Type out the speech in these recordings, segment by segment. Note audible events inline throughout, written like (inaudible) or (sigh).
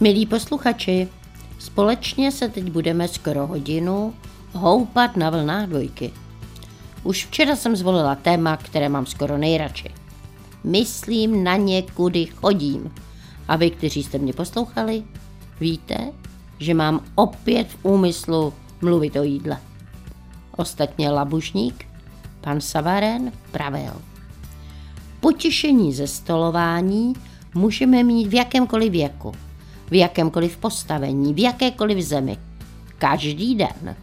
Milí posluchači, společně se teď budeme skoro hodinu houpat na vlnách dvojky. Už včera jsem zvolila téma, které mám skoro nejradši. Myslím na ně, kudy chodím. A vy, kteří jste mě poslouchali, víte, že mám opět v úmyslu mluvit o jídle. Ostatně labušník, pan Savaren, pravil. Potěšení ze stolování můžeme mít v jakémkoliv věku, v jakémkoliv postavení, v jakékoliv zemi. Každý den.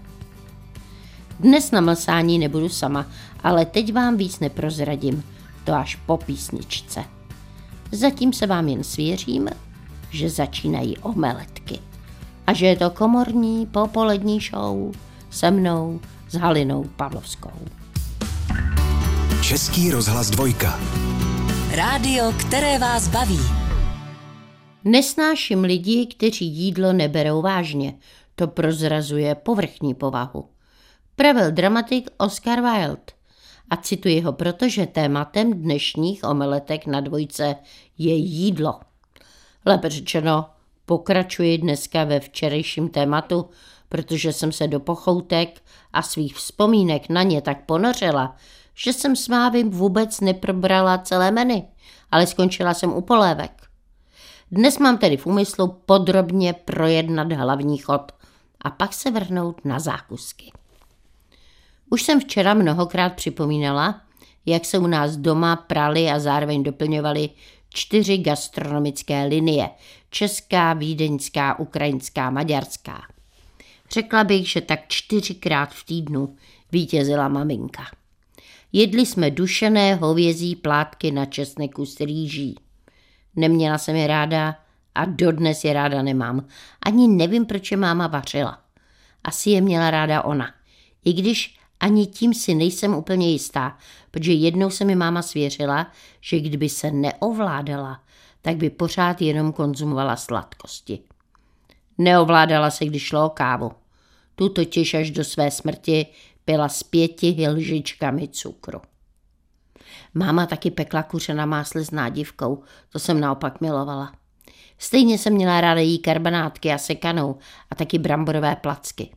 Dnes na mlsání nebudu sama, ale teď vám víc neprozradím, to až po písničce. Zatím se vám jen svěřím, že začínají omeletky a že je to komorní popolední show se mnou s Halinou Pavlovskou. Český rozhlas dvojka. Rádio, které vás baví. Nesnáším lidi, kteří jídlo neberou vážně. To prozrazuje povrchní povahu. Pravil dramatik Oscar Wilde. A cituji ho, protože tématem dnešních omeletek na dvojce je jídlo. Lépe řečeno, pokračuji dneska ve včerejším tématu, protože jsem se do pochoutek a svých vzpomínek na ně tak ponořila, že jsem s Mávím vůbec neprobrala celé meny, ale skončila jsem u polévek. Dnes mám tedy v úmyslu podrobně projednat hlavní chod a pak se vrhnout na zákusky. Už jsem včera mnohokrát připomínala, jak se u nás doma prali a zároveň doplňovaly čtyři gastronomické linie. Česká, vídeňská, ukrajinská, maďarská. Řekla bych, že tak čtyřikrát v týdnu vítězila maminka. Jedli jsme dušené hovězí plátky na česneku s rýží. Neměla jsem je ráda a dodnes je ráda nemám. Ani nevím, proč je máma vařila. Asi je měla ráda ona. I když ani tím si nejsem úplně jistá, protože jednou se mi máma svěřila, že kdyby se neovládala, tak by pořád jenom konzumovala sladkosti. Neovládala se, když šlo o kávu. Tu totiž až do své smrti pila s pěti lžičkami cukru. Máma taky pekla kuře na másle s nádivkou, to jsem naopak milovala. Stejně jsem měla ráda jí karbanátky a sekanou a taky bramborové placky.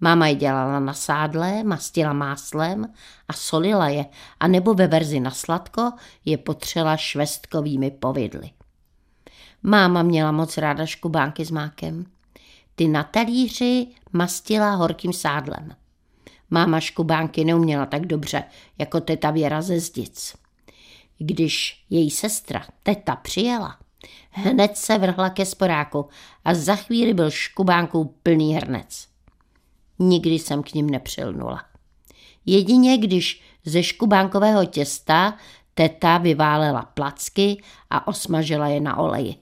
Máma je dělala na sádle, mastila máslem a solila je, a nebo ve verzi na sladko je potřela švestkovými povidly. Máma měla moc ráda škubánky s mákem. Ty na talíři mastila horkým sádlem. Máma škubánky neuměla tak dobře jako teta Věra ze Zdic. Když její sestra, teta, přijela, hned se vrhla ke sporáku a za chvíli byl škubánkou plný hrnec. Nikdy jsem k ním nepřilnula. Jedině když ze škubánkového těsta teta vyválela placky a osmažila je na oleji.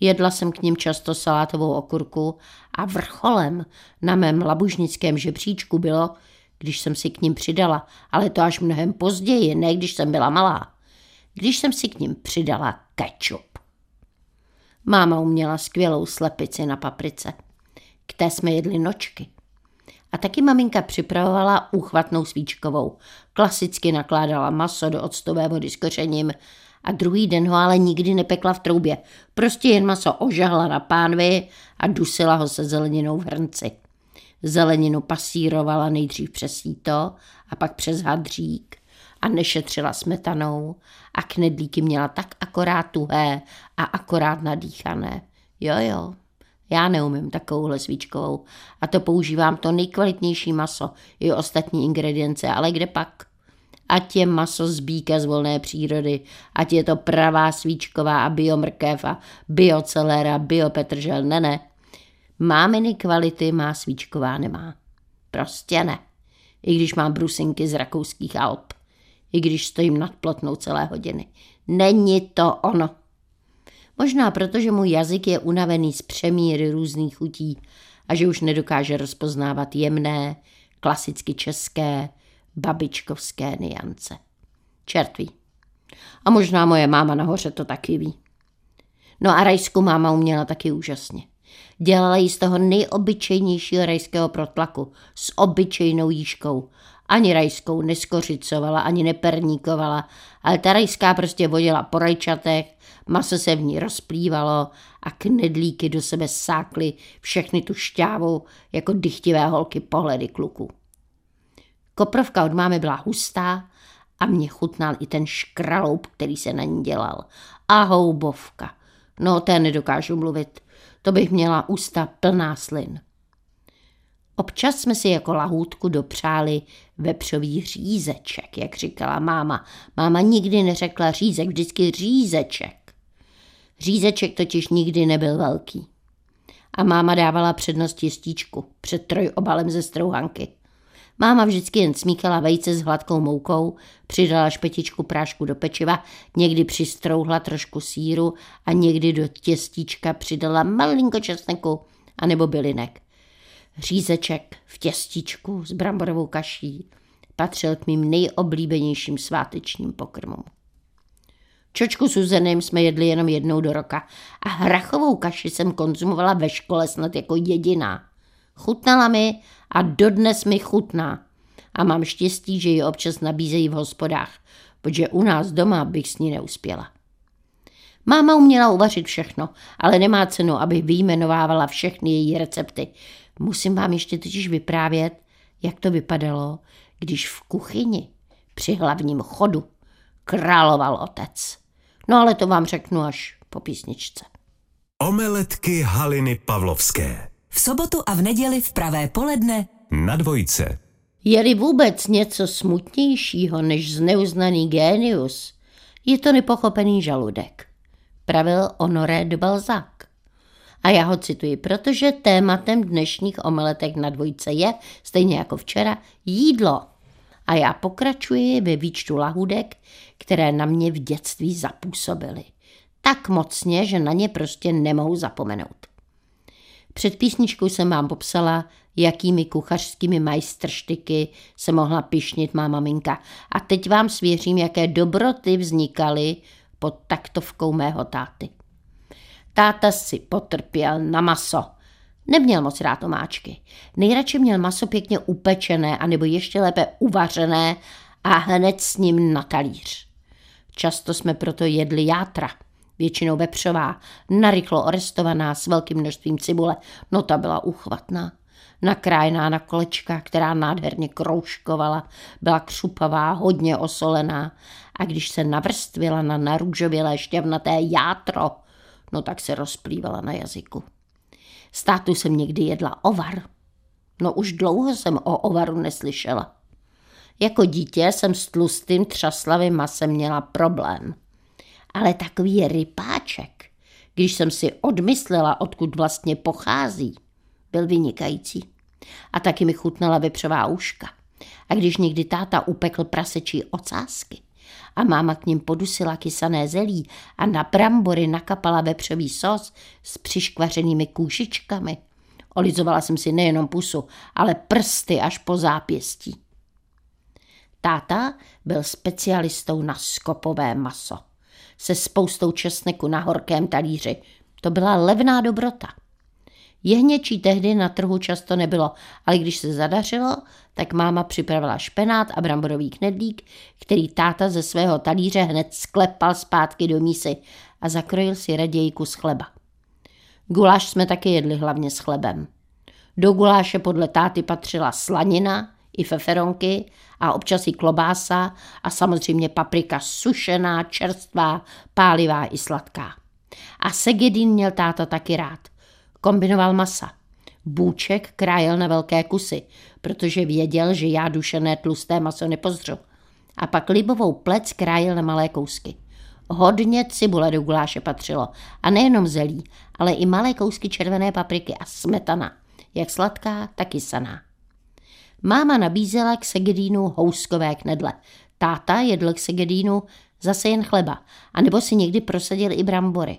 Jedla jsem k ním často salátovou okurku a vrcholem na mém labužnickém žebříčku bylo, když jsem si k ním přidala, ale to až mnohem později, ne když jsem byla malá, když jsem si k ním přidala kečup. Máma uměla skvělou slepici na paprice. K té jsme jedli nočky. A taky maminka připravovala úchvatnou svíčkovou. Klasicky nakládala maso do octové vody s kořením a druhý den ho ale nikdy nepekla v troubě. Prostě jen maso ožahla na pánvi a dusila ho se zeleninou v hrnci. Zeleninu pasírovala nejdřív přes síto a pak přes hadřík a nešetřila smetanou a knedlíky měla tak akorát tuhé a akorát nadýchané. Jo, jo, já neumím takovouhle svíčkovou a to používám to nejkvalitnější maso i ostatní ingredience, ale kde pak? Ať je maso z bíka z volné přírody, ať je to pravá svíčková a biomrkev a biocelera, biopetržel, ne, ne. Máminy kvality má svíčková nemá. Prostě ne. I když mám brusinky z rakouských Alp. I když stojím nad plotnou celé hodiny. Není to ono. Možná proto, že můj jazyk je unavený z přemíry různých chutí a že už nedokáže rozpoznávat jemné, klasicky české, babičkovské niance. Čertví. A možná moje máma nahoře to taky ví. No a rajskou máma uměla taky úžasně. Dělala jí z toho nejobyčejnějšího rajského protlaku s obyčejnou jížkou Ani rajskou neskořicovala, ani neperníkovala, ale ta rajská prostě vodila po rajčatech, maso se v ní rozplývalo a knedlíky do sebe sákly všechny tu šťávu jako dychtivé holky pohledy kluků. Koprovka od mámy byla hustá a mě chutnal i ten škraloup, který se na ní dělal. A houbovka. No, té nedokážu mluvit. To bych měla ústa plná slin. Občas jsme si jako lahůdku dopřáli vepřový řízeček, jak říkala máma. Máma nikdy neřekla řízek, vždycky řízeček. Řízeček totiž nikdy nebyl velký. A máma dávala přednost jistíčku před trojobalem ze strouhanky. Máma vždycky jen smíkala vejce s hladkou moukou, přidala špetičku prášku do pečiva, někdy přistrouhla trošku síru a někdy do těstíčka přidala malinko česneku anebo bylinek. Řízeček v těstíčku s bramborovou kaší patřil k mým nejoblíbenějším svátečním pokrmům. Čočku s uzeným jsme jedli jenom jednou do roka a hrachovou kaši jsem konzumovala ve škole snad jako jediná. Chutnala mi a dodnes mi chutná. A mám štěstí, že ji občas nabízejí v hospodách, protože u nás doma bych s ní neuspěla. Máma uměla uvařit všechno, ale nemá cenu, aby vyjmenovávala všechny její recepty. Musím vám ještě totiž vyprávět, jak to vypadalo, když v kuchyni při hlavním chodu královal otec. No ale to vám řeknu až po písničce. Omeletky Haliny Pavlovské. V sobotu a v neděli v pravé poledne Na dvojce. Je-li vůbec něco smutnějšího než zneuznaný génius, je to nepochopený žaludek. Pravil Honoré de Balzac. A já ho cituji, protože tématem dnešních omeletek na dvojce je, stejně jako včera, jídlo. A já pokračuji ve výčtu lahůdek, které na mě v dětství zapůsobily. Tak mocně, že na ně prostě nemohu zapomenout. Před písničkou jsem vám popsala, jakými kuchařskými majstrštyky se mohla pišnit má maminka. A teď vám svěřím, jaké dobroty vznikaly pod taktovkou mého táty. Táta si potrpěl na maso. Neměl moc rád omáčky. Nejradši měl maso pěkně upečené, anebo ještě lépe uvařené a hned s ním na talíř. Často jsme proto jedli játra – většinou vepřová, narychlo orestovaná s velkým množstvím cibule. No ta byla uchvatná. Nakrájená na kolečka, která nádherně kroužkovala, byla křupavá, hodně osolená a když se navrstvila na narůžovělé šťavnaté játro, no tak se rozplývala na jazyku. Státu jsem někdy jedla ovar. No už dlouho jsem o ovaru neslyšela. Jako dítě jsem s tlustým třaslavým masem měla problém ale takový rypáček, když jsem si odmyslela, odkud vlastně pochází, byl vynikající. A taky mi chutnala vepřová uška. A když někdy táta upekl prasečí ocásky a máma k ním podusila kysané zelí a na brambory nakapala vepřový sos s přiškvařenými kůšičkami, olizovala jsem si nejenom pusu, ale prsty až po zápěstí. Táta byl specialistou na skopové maso se spoustou česneku na horkém talíři. To byla levná dobrota. Jehněčí tehdy na trhu často nebylo, ale když se zadařilo, tak máma připravila špenát a bramborový knedlík, který táta ze svého talíře hned sklepal zpátky do mísy a zakrojil si raději kus chleba. Guláš jsme taky jedli hlavně s chlebem. Do guláše podle táty patřila slanina, i feferonky a občas i klobása a samozřejmě paprika sušená, čerstvá, pálivá i sladká. A segedin měl táta taky rád. Kombinoval masa. Bůček krájel na velké kusy, protože věděl, že já dušené tlusté maso nepozřu. A pak libovou plec krájel na malé kousky. Hodně cibule do guláše patřilo. A nejenom zelí, ale i malé kousky červené papriky a smetana. Jak sladká, tak i saná. Máma nabízela k segedínu houskové knedle. Táta jedl k segedínu zase jen chleba, anebo si někdy prosadil i brambory.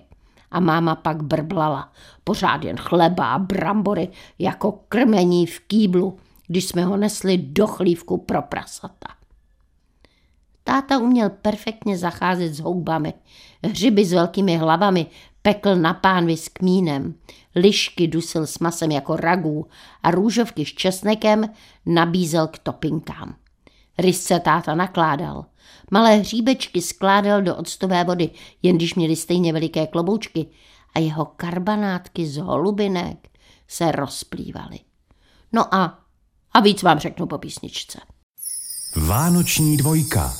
A máma pak brblala. Pořád jen chleba a brambory jako krmení v kýblu, když jsme ho nesli do chlívku pro prasata. Táta uměl perfektně zacházet s houbami. Hřiby s velkými hlavami pekl na pánvi s kmínem. Lišky dusil s masem jako ragů a růžovky s česnekem nabízel k topinkám. Rysce táta nakládal. Malé hříbečky skládal do octové vody, jen když měli stejně veliké kloboučky a jeho karbanátky z holubinek se rozplývaly. No a, a víc vám řeknu po písničce. Vánoční dvojka.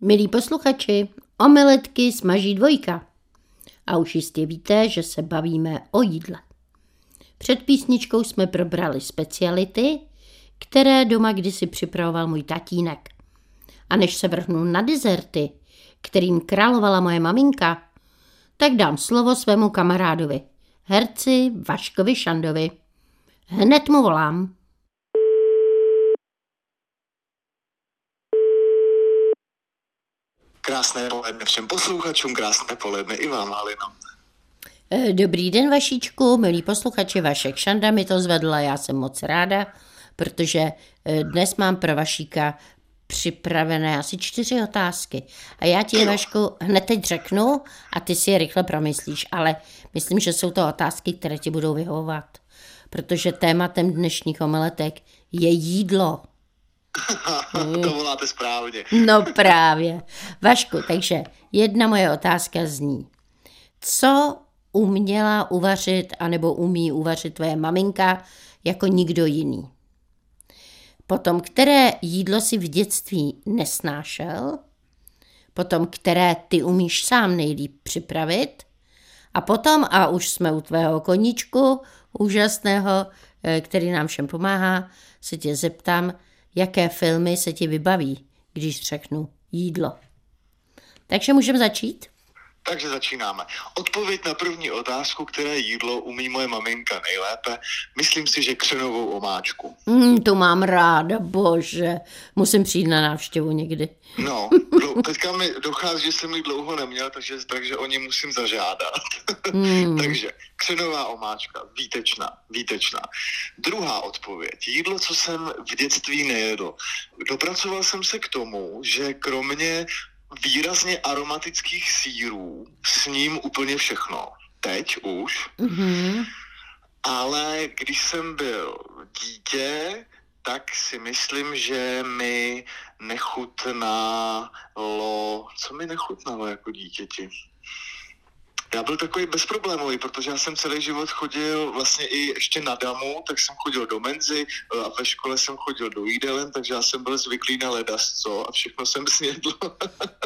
Milí posluchači, omeletky smaží dvojka. A už jistě víte, že se bavíme o jídle. Před písničkou jsme probrali speciality, které doma kdysi připravoval můj tatínek. A než se vrhnu na dezerty, kterým královala moje maminka, tak dám slovo svému kamarádovi, herci Vaškovi Šandovi. Hned mu volám. Krásné poledne všem posluchačům, krásné poledne i vám, Halino. Eh, Dobrý den, Vašičku, milí posluchači, Vašek Šanda mi to zvedla, já jsem moc ráda, protože eh, dnes mám pro Vašíka připravené asi čtyři otázky. A já ti je, Vašku, hned teď řeknu a ty si je rychle promyslíš, ale myslím, že jsou to otázky, které ti budou vyhovovat. Protože tématem dnešních omeletek je jídlo. (laughs) to voláte správně. No právě. Vašku, takže jedna moje otázka zní. Co uměla uvařit, anebo umí uvařit tvoje maminka jako nikdo jiný? Potom, které jídlo si v dětství nesnášel? Potom, které ty umíš sám nejlíp připravit? A potom, a už jsme u tvého koníčku, úžasného, eh, který nám všem pomáhá, se tě zeptám, jaké filmy se ti vybaví, když řeknu jídlo. Takže můžeme začít? Takže začínáme. Odpověď na první otázku, které jídlo umí moje maminka nejlépe, myslím si, že křenovou omáčku. Mm, to mám ráda, bože. Musím přijít na návštěvu někdy. No, dlou- teďka mi dochází, že jsem ji dlouho neměl, takže, takže o ní musím zažádat. Mm. (laughs) takže křenová omáčka, výtečná, výtečná. Druhá odpověď. Jídlo, co jsem v dětství nejedl. Dopracoval jsem se k tomu, že kromě výrazně aromatických sírů sním úplně všechno. Teď už. Mhm. Ale když jsem byl dítě, tak si myslím, že mi nechutnalo... Co mi nechutnalo jako dítěti? Já byl takový bezproblémový, protože já jsem celý život chodil vlastně i ještě na damu, tak jsem chodil do menzy a ve škole jsem chodil do jídelen, takže já jsem byl zvyklý na ledasco a všechno jsem (laughs) snědl.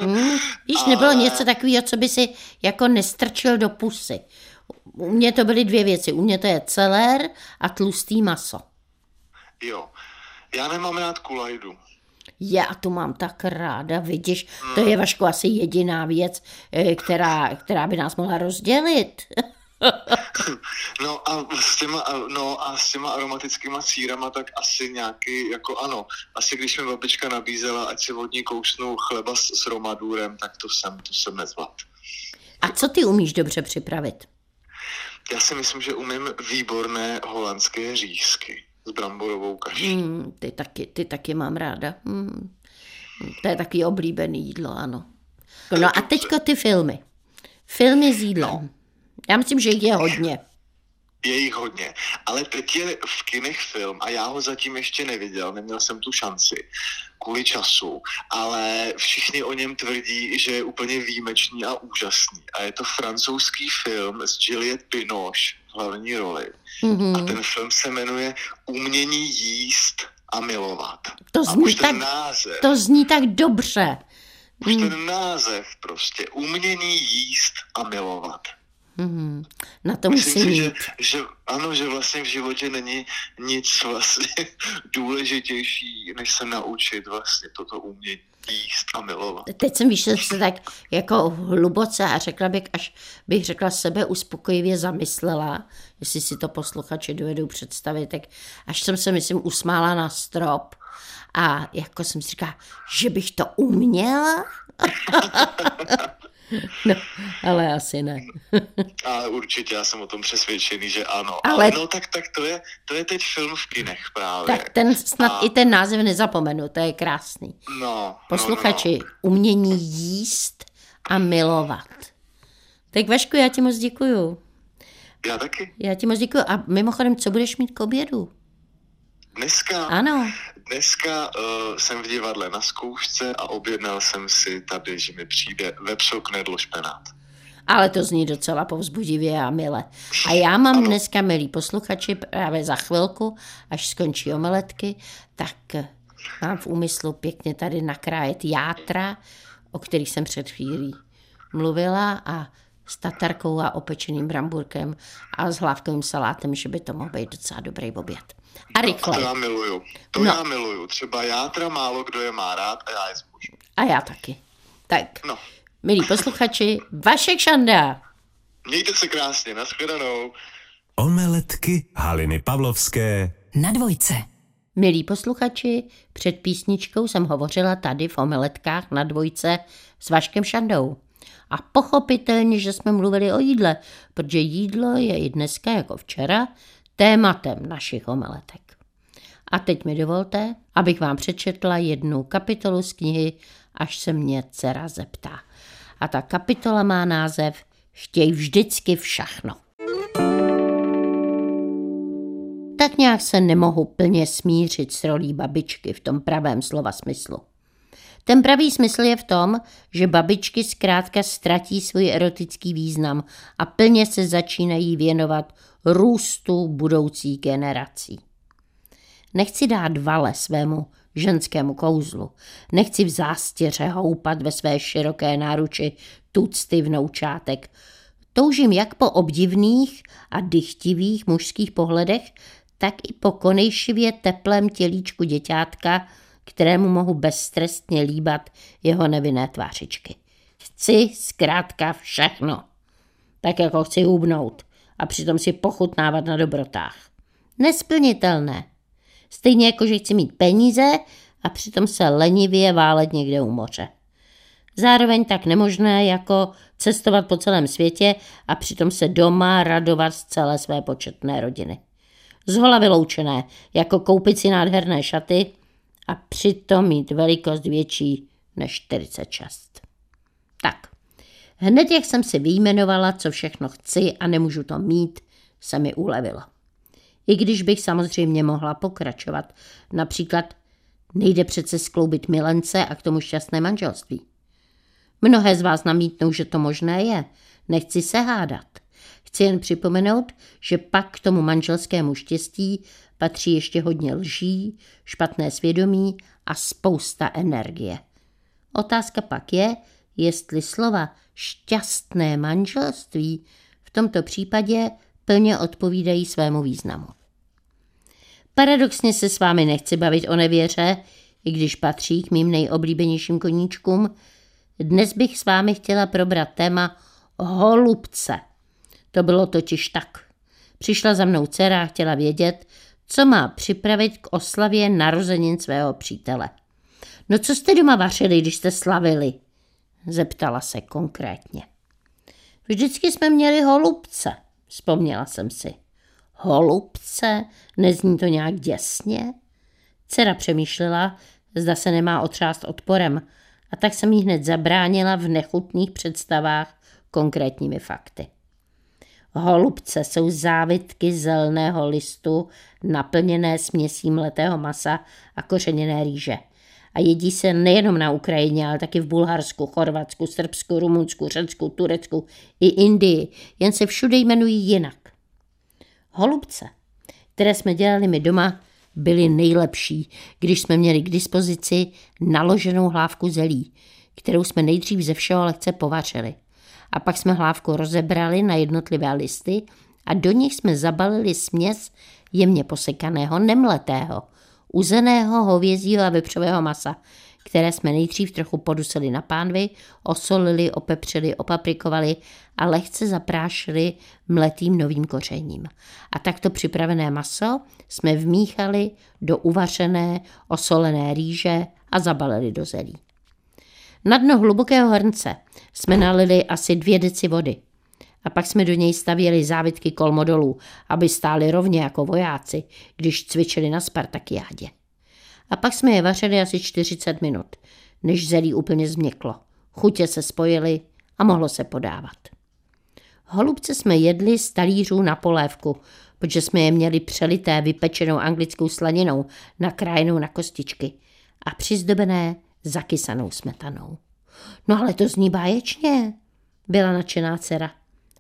Mm. Víš, nebylo Ale- něco takového, co by si jako nestrčil do pusy. U mě to byly dvě věci. U mě to je celer a tlustý maso. jo. Já nemám rád kulajdu. Já to mám tak ráda, vidíš, to je Vašku asi jediná věc, eh, která, která by nás mohla rozdělit. (laughs) No a s těma, no a s těma aromatickýma sírama, tak asi nějaký, jako ano, asi když mi babička nabízela, ať si od ní kousnu chleba s, s romadůrem, tak to jsem, to jsem nezvládl. A co ty umíš dobře připravit? Já si myslím, že umím výborné holandské řízky s bramborovou kaší. Mm, ty, taky, ty taky mám ráda. Mm. To je taky oblíbený jídlo, ano. No a teďko ty filmy. Filmy s jídlem. Já myslím, že jich je hodně. Je jich hodně, ale teď je v kinech film a já ho zatím ještě neviděl, neměl jsem tu šanci kvůli času, ale všichni o něm tvrdí, že je úplně výjimečný a úžasný. A je to francouzský film s Juliette Binoche v hlavní roli. A Mhm. ten film se jmenuje Umění jíst a milovat. To a zní už ten tak- název, To zní tak dobře. už ten název prostě, Umění jíst a milovat. Mhm. Na to Myslím musím si, že, že ano, že vlastně v životě není nic vlastně (laughs) důležitější, než se naučit vlastně toto umět jíst a milovat. Teď jsem víš, se tak jako hluboce a řekla bych, až bych řekla sebe uspokojivě zamyslela, jestli si to posluchači dovedou představit, tak až jsem se, myslím, usmála na strop a jako jsem si říkala, že bych to uměla? (laughs) (laughs) no, ale asi ne. A určitě já jsem o tom přesvědčený, že ano. Ale- Ale, no tak, tak to, je, to je teď film v kinech právě. Tak ten snad A- i ten název nezapomenu, to je krásný. No, Posluchači, No, no. umění jíst a milovat. Tak Vašku, já ti moc děkuju. Já taky. Já ti moc děkuji. A mimochodem, co budeš mít k obědu? Dneska, Ano, dneska uh, jsem v divadle na zkoušce a objednal jsem si tady, že mi přijde vepřo knedlo špenát. ale to zní docela povzbudivě a mile. A já (laughs) mám dneska, milí posluchači, právě za chvilku, až skončí omeletky, tak eh, mám v úmyslu pěkně tady nakrájet játra, o kterých jsem před chvílí mluvila a s tatarkou a opečeným bramburkem a s hlávkovým salátem, že by to mohl být docela dobrý oběd. A A to rychle. já miluju. To No. já miluju. Třeba játra málo kdo je má rád a já je zbožňuji. A já taky. Tak, No, milí posluchači, Vašek Šanda. mějte se krásně, nashledanou. Omeletky Haliny Pavlovské Na dvojce. Milí posluchači, před písničkou jsem hovořila tady v omeletkách na dvojce s Vaškem Šandou. A pochopitelně, že jsme mluvili o jídle, protože jídlo je i dneska jako včera tématem našich omeletek. A teď mi dovolte, abych vám přečetla jednu kapitolu z knihy, až se mě dcera zeptá. A ta kapitola má název Chtěj vždycky všechno. Tak nějak se nemohu plně smířit s rolí babičky v tom pravém slova smyslu. Ten pravý smysl je v tom, že babičky zkrátka ztratí svůj erotický význam a plně se začínají věnovat růstu budoucích generací. Nechci dát vale svému ženskému kouzlu. Nechci v zástěře houpat ve své široké náruči tucty vnoučátek. Toužím jak po obdivných a dychtivých mužských pohledech, tak i po konejšivě teplém tělíčku děťátka, kterému mohu beztrestně líbat jeho nevinné tvářičky. Chci zkrátka všechno. Tak jako chci hubnout a přitom si pochutnávat na dobrotách. Nesplnitelné. Stejně jako, že chci mít peníze a přitom se lenivě válet někde u moře. Zároveň tak nemožné jako cestovat po celém světě a přitom se doma radovat z celé své početné rodiny. Zhola vyloučené, jako koupit si nádherné šaty a přitom mít velikost větší než 46. Tak, hned jak jsem si vyjmenovala, co všechno chci a nemůžu to mít, se mi ulevilo. I když bych samozřejmě mohla pokračovat. Například nejde přece skloubit milence a k tomu šťastné manželství. Mnohé z vás namítnou, že to možné je. Nechci se hádat. Chci jen připomenout, že pak k tomu manželskému štěstí patří ještě hodně lží, špatné svědomí a spousta energie. Otázka pak je, jestli slova šťastné manželství v tomto případě plně odpovídají svému významu. Paradoxně se s vámi nechci bavit o nevěře, i když patří k mým nejoblíbenějším koníčkům. Dnes bych s vámi chtěla probrat téma holubce. To bylo totiž tak. Přišla za mnou dcera a chtěla vědět, co má připravit k oslavě narozenin svého přítele. No co jste doma vařili, když jste slavili? Zeptala se konkrétně. Vždycky jsme měli holubce, vzpomněla jsem si. Holubce? Nezní to nějak děsně? Dcera přemýšlela, zda se nemá otřást odporem, a tak jsem jí hned zabránila v nechutných představách konkrétními fakty. Holubce jsou závitky zeleného listu naplněné směsí mletého masa a kořeněné rýže. A jedí se nejenom na Ukrajině, ale taky v Bulharsku, Chorvatsku, Srbsku, Rumunsku, Řecku, Turecku i Indii, jen se všude jmenují jinak. Holubce, které jsme dělali my doma, byly nejlepší, když jsme měli k dispozici naloženou hlávku zelí, kterou jsme nejdřív ze všeho lehce povařili. A pak jsme hlávku rozebrali na jednotlivé listy a do nich jsme zabalili směs jemně posekaného, nemletého, uzeného hovězího a vepřového masa, které jsme nejdřív trochu podusili na pánvi, osolili, opepřili, opaprikovali a lehce zaprášili mletým novým kořením. A takto připravené maso jsme vmíchali do uvařené, osolené rýže a zabalili do zelí. Na dno hlubokého hrnce jsme nalili asi dvě deci vody a pak jsme do něj stavěli závitky kolmodolů, aby stály rovně jako vojáci, když cvičili na Spartakiádě. A pak jsme je vařili asi 40 minut, než zelí úplně změklo. Chutě se spojily a mohlo se podávat. Holubce jsme jedli z talířů na polévku, protože jsme je měli přelité vypečenou anglickou slaninou, nakrájenou na kostičky a přizdobené zakysanou smetanou. No ale to zní báječně, byla nadšená dcera.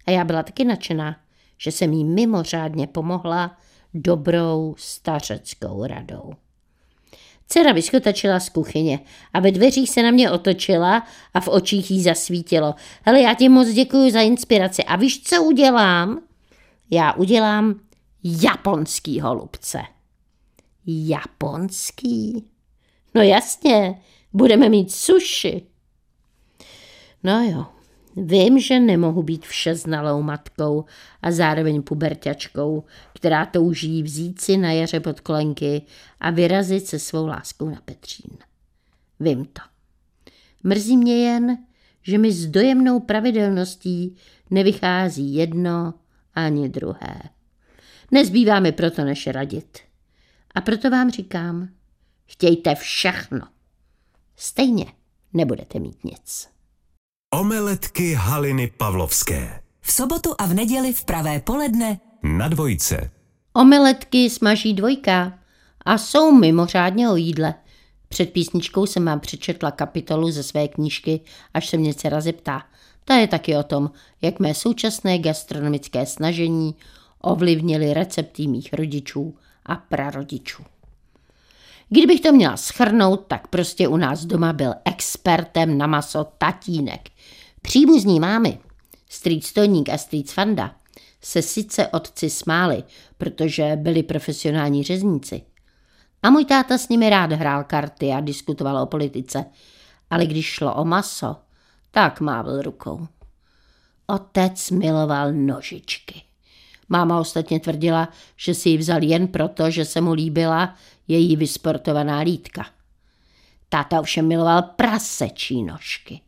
A já byla taky nadšená, že jsem jí mimořádně pomohla dobrou stařeckou radou. Dcera vyskotačila z kuchyně a ve dveřích se na mě otočila a v očích jí zasvítilo. Hele, já ti moc děkuji za inspiraci. A víš, co udělám? Já udělám japonský holubce. Japonský? No jasně, budeme mít suši. No jo, vím, že nemohu být všeznalou matkou a zároveň puberťačkou, která touží vzít si na jaře pod kolenky a vyrazit se svou láskou na Petřín. Vím to. Mrzí mě jen, že mi s dojemnou pravidelností nevychází jedno ani druhé. Nezbývá mi proto než radit. A proto vám říkám, chtějte všechno. Stejně nebudete mít nic. Omeletky Haliny Pavlovské. V sobotu a v neděli v pravé poledne Na dvojce. Omeletky smaží dvojka a jsou mimořádně o jídle. Před písničkou jsem vám přečetla kapitolu ze své knížky, až se mě dcera zeptá. Ta je taky o tom, jak mé současné gastronomické snažení ovlivnily recepty mých rodičů a prarodičů. Kdybych to měla schrnout, tak prostě u nás doma byl expertem na maso tatínek. Příbuzní mámy, strýc Stoník a strýc Fanda, se sice otci smáli, protože byli profesionální řezníci. A můj táta s nimi rád hrál karty a diskutoval o politice, ale když šlo o maso, tak mávl rukou. Otec miloval nožičky. Máma ostatně tvrdila, že si ji vzal jen proto, že se mu líbila její vysportovaná lítka. Táta ovšem miloval prasečí nožky.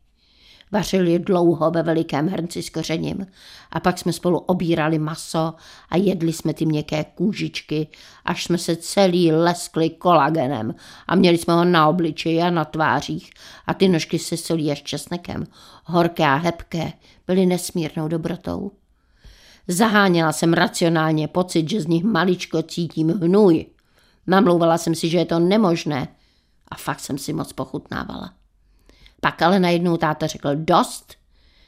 Vařil je dlouho ve velikém hrnci s kořením a pak jsme spolu obírali maso a jedli jsme ty měkké kůžičky, až jsme se celý leskli kolagenem a měli jsme ho na obličeji a na tvářích a ty nožky se solí až česnekem. Horké a hebké byly nesmírnou dobrotou. Zaháněla jsem racionálně pocit, že z nich maličko cítím hnůj. Namlouvala jsem si, že je to nemožné a fakt jsem si moc pochutnávala. Pak ale najednou táta řekl dost,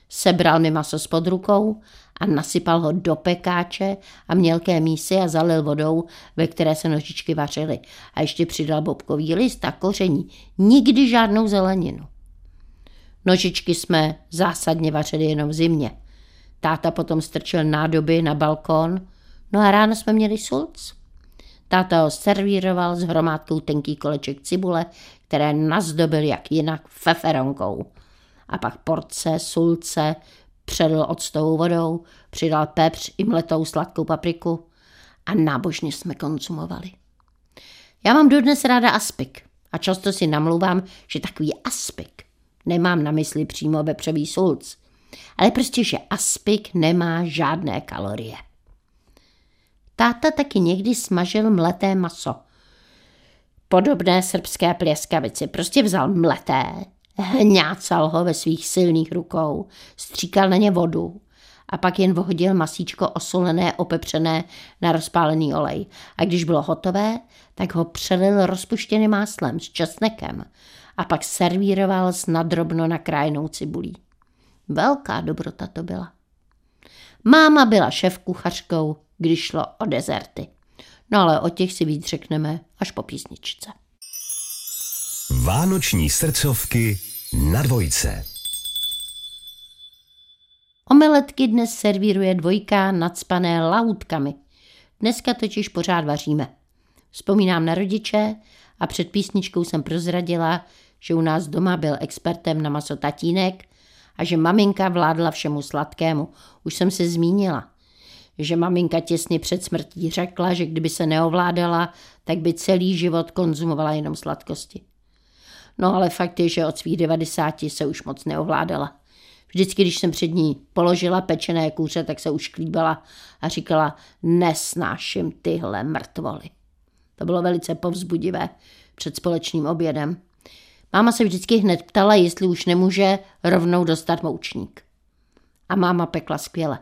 sebral mi maso spod rukou a nasypal ho do pekáče a mělké mísy a zalil vodou, ve které se nožičky vařily. A ještě přidal bobkový list a koření. Nikdy žádnou zeleninu. Nožičky jsme zásadně vařili jenom v zimě. Táta potom strčil nádoby na balkón, no a ráno jsme měli sulc. Táta ho servíroval s hromádkou tenký koleček cibule, které nazdobil jak jinak feferonkou. A pak porce, sulce, předl octovou vodou, přidal pepř i mletou sladkou papriku a nábožně jsme konzumovali. Já mám dodnes ráda aspik a často si namluvám, že takový aspik nemám na mysli přímo vepřový sulc, ale prostě, že aspik nemá žádné kalorie. Táta taky někdy smažil mleté maso. Podobné srbské plěskavici. Prostě vzal mleté, hňácal ho ve svých silných rukou, stříkal na ně vodu a pak jen vohodil masíčko osolené, opepřené na rozpálený olej. A když bylo hotové, tak ho přelil rozpuštěným máslem s česnekem a pak servíroval s nadrobno nakrájenou cibulí. Velká dobrota to byla. Máma byla šéf kuchařkou, když šlo o dezerty. No ale o těch si víc řekneme až po písničce. Vánoční srdcovky na dvojce. Omeletky dnes servíruje dvojka nadspané lautkami. Dneska totiž pořád vaříme. Vzpomínám na rodiče a před písničkou jsem prozradila, že u nás doma byl expertem na maso tatínek a že maminka vládla všemu sladkému. Už jsem se zmínila, že maminka těsně před smrtí řekla, že kdyby se neovládala, tak by celý život konzumovala jenom sladkosti. No ale fakt je, že od svých 90 se už moc neovládala. Vždycky, když jsem před ní položila pečené kůře, tak se už klíbala a říkala, nesnáším tyhle mrtvoly. To bylo velice povzbudivé před společným obědem. Máma se vždycky hned ptala, jestli už nemůže rovnou dostat moučník. A máma pekla skvěle.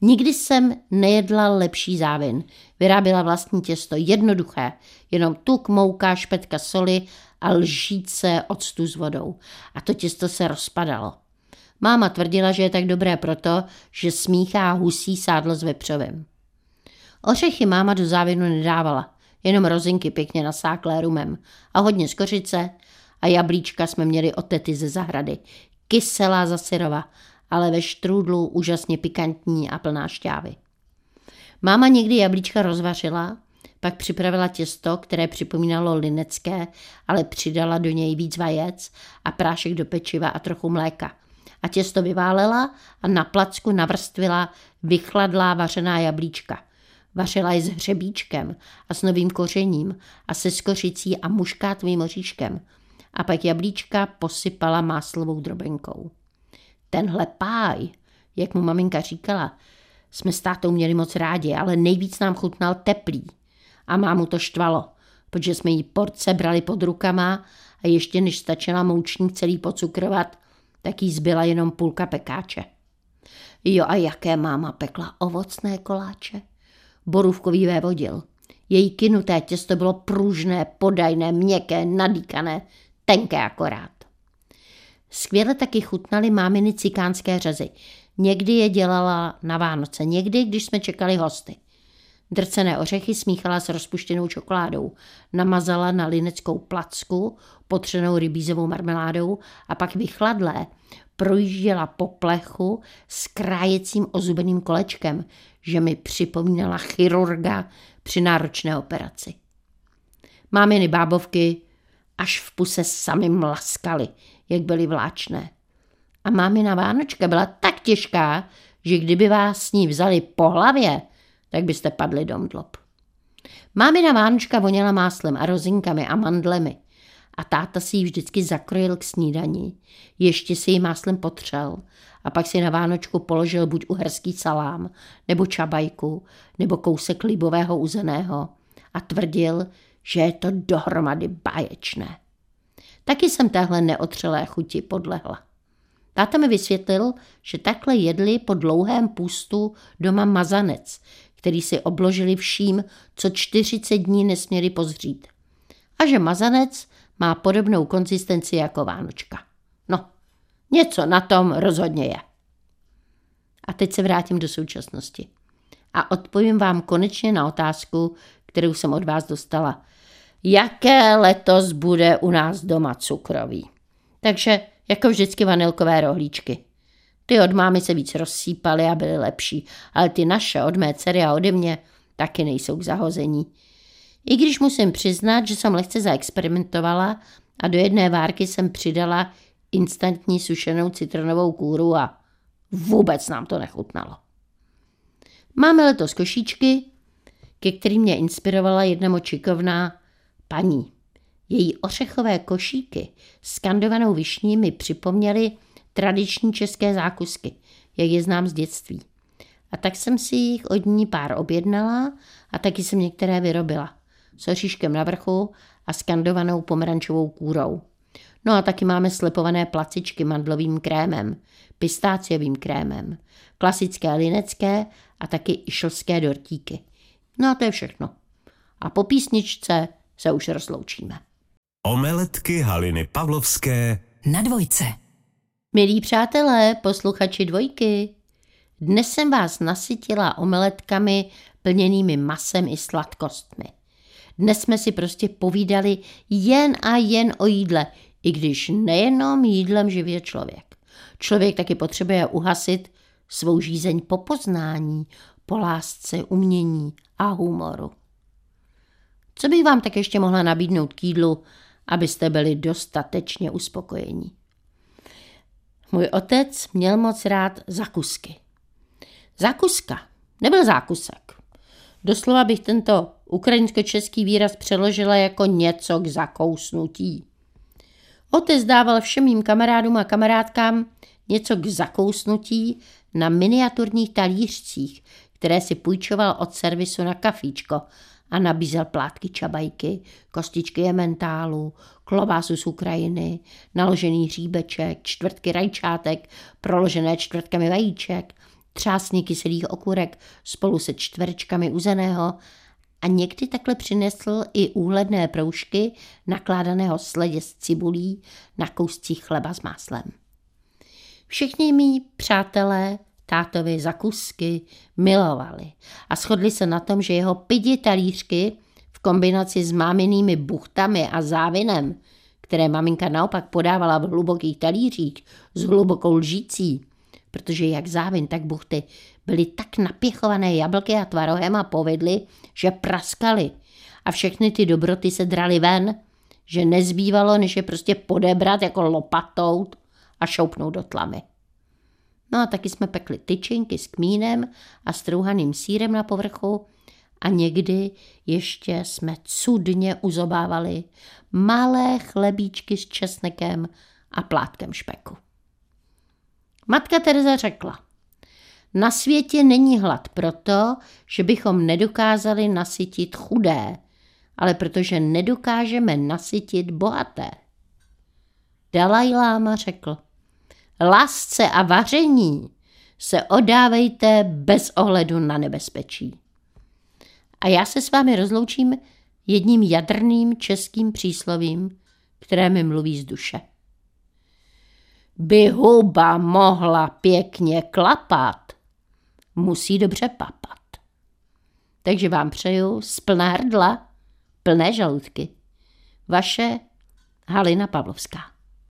Nikdy jsem nejedla lepší závin. Vyráběla vlastní těsto, jednoduché, jenom tuk, mouka, špetka soli a lžíce octu s vodou. A to těsto se rozpadalo. Máma tvrdila, že je tak dobré proto, že smíchá husí sádlo s vepřovým. Ořechy máma do závinu nedávala, jenom rozinky pěkně nasáklé rumem a hodně skořice a jablíčka jsme měli od tety ze zahrady. Kyselá zasyrova, ale ve štrůdlu úžasně pikantní a plná šťávy. Máma někdy jablíčka rozvařila, pak připravila těsto, které připomínalo linecké, ale přidala do něj víc vajec a prášek do pečiva a trochu mléka. A těsto vyválela a na placku navrstvila vychladlá vařená jablíčka. Vařila je s hřebíčkem a s novým kořením a se skořicí a muškátovým oříškem. A pak jablíčka posypala máslovou drobenkou. Tenhle páj, jak mu maminka říkala, jsme s tátou měli moc rádi, ale nejvíc nám chutnal teplý. A mámu to štvalo, protože jsme jí porce brali pod rukama a ještě než stačila moučník celý pocukrovat, tak jí zbyla jenom půlka pekáče. Jo a jaké máma pekla ovocné koláče? Borůvkový vévodil. Její kinuté těsto bylo pružné, podajné, měkké, nadýkané, tenké akorát. Skvěle taky chutnaly máminy cikánské řezy. Někdy je dělala na Vánoce, někdy, když jsme čekali hosty. Drcené ořechy smíchala s rozpuštěnou čokoládou, namazala na lineckou placku, potřenou rybízovou marmeládou a pak vychladlé projížděla po plechu s krájecím ozubeným kolečkem, že mi připomínala chirurga při náročné operaci. Máminy bábovky až v puse sami mlaskaly, jak byly vláčné. A mámina Vánočka byla tak těžká, že kdyby vás s ní vzali po hlavě, tak byste padli do mdlob. Mámina Vánočka voněla máslem a rozinkami a mandlemi a táta si ji vždycky zakrojil k snídani, ještě si ji máslem potřel a pak si na Vánočku položil buď uherský salám, nebo čabajku, nebo kousek libového uzeného a tvrdil, že je to dohromady báječné. Taky jsem téhle neotřelé chuti podlehla. Táta mi vysvětlil, že takhle jedli po dlouhém půstu doma mazanec, který si obložili vším, co 40 dní nesměli pozřít. A že mazanec má podobnou konzistenci jako Vánočka. No, něco na tom rozhodně je. A teď se vrátím do současnosti. A odpovím vám konečně na otázku, kterou jsem od vás dostala – jaké letos bude u nás doma cukroví. Takže jako vždycky vanilkové rohlíčky. Ty od mámy se víc rozsýpaly a byly lepší, ale ty naše od mé dcery a ode mě taky nejsou k zahození. I když musím přiznat, že jsem lehce zaexperimentovala a do jedné várky jsem přidala instantní sušenou citronovou kůru a vůbec nám to nechutnalo. Máme letos košíčky, ke kterým mě inspirovala jedna močikovná paní. Její ořechové košíky s kandovanou višní mi připomněly tradiční české zákusky, jak je znám z dětství. A tak jsem si jich od ní pár objednala a taky jsem některé vyrobila. S oříškem na vrchu a s kandovanou pomerančovou kůrou. No a taky máme slepované placičky mandlovým krémem, pistáciovým krémem, klasické linecké a taky išlské dortíky. No a to je všechno. A po písničce se už rozloučíme. Omeletky Haliny Pavlovské na dvojce. Milí přátelé, posluchači dvojky, dnes jsem vás nasytila omeletkami plněnými masem i sladkostmi. Dnes jsme si prostě povídali jen a jen o jídle, i když nejenom jídlem živě člověk. Člověk taky potřebuje uhasit svou žízeň po poznání, po lásce, umění a humoru. Co bych vám tak ještě mohla nabídnout k jídlu, abyste byli dostatečně uspokojení? Můj otec měl moc rád zakusky. Zakuska nebyl zákusek. Doslova bych tento ukrajinsko-český výraz přeložila jako něco k zakousnutí. Otec dával všem mým kamarádům a kamarádkám něco k zakousnutí na miniaturních talířcích, které si půjčoval od servisu na kafíčko a nabízel plátky čabajky, kostičky jementálu, klobásu z Ukrajiny, naložený hříbeček, čtvrtky rajčátek, proložené čtvrtkami vajíček, třásný kyselých okurek spolu se čtverečkami uzeného a někdy takhle přinesl i úhledné proužky nakládaného sledě s cibulí na kouscích chleba s máslem. Všichni mý přátelé tátovi zakusky milovali a shodli se na tom, že jeho pidi talířky v kombinaci s máminými buchtami a závinem, které maminka naopak podávala v hlubokých talířích s hlubokou lžící, protože jak závin, tak buchty byly tak napěchované jablky a tvarohem a povedly, že praskali a všechny ty dobroty se draly ven, že nezbývalo, než je prostě podebrat jako lopatou a šoupnout do tlamy. No a taky jsme pekli tyčinky s kmínem a strouhaným sírem na povrchu a někdy ještě jsme cudně uzobávali malé chlebíčky s česnekem a plátkem špeku. Matka Teresa řekla, na světě není hlad proto, že bychom nedokázali nasytit chudé, ale protože nedokážeme nasytit bohaté. Dalaj Lama řekl, lásce a vaření se odávejte bez ohledu na nebezpečí. A já se s vámi rozloučím jedním jadrným českým příslovím, které mi mluví z duše. By huba mohla pěkně klapat, musí dobře papat. Takže vám přeju z plná hrdla, plné žaludky. Vaše Halina Pavlovská.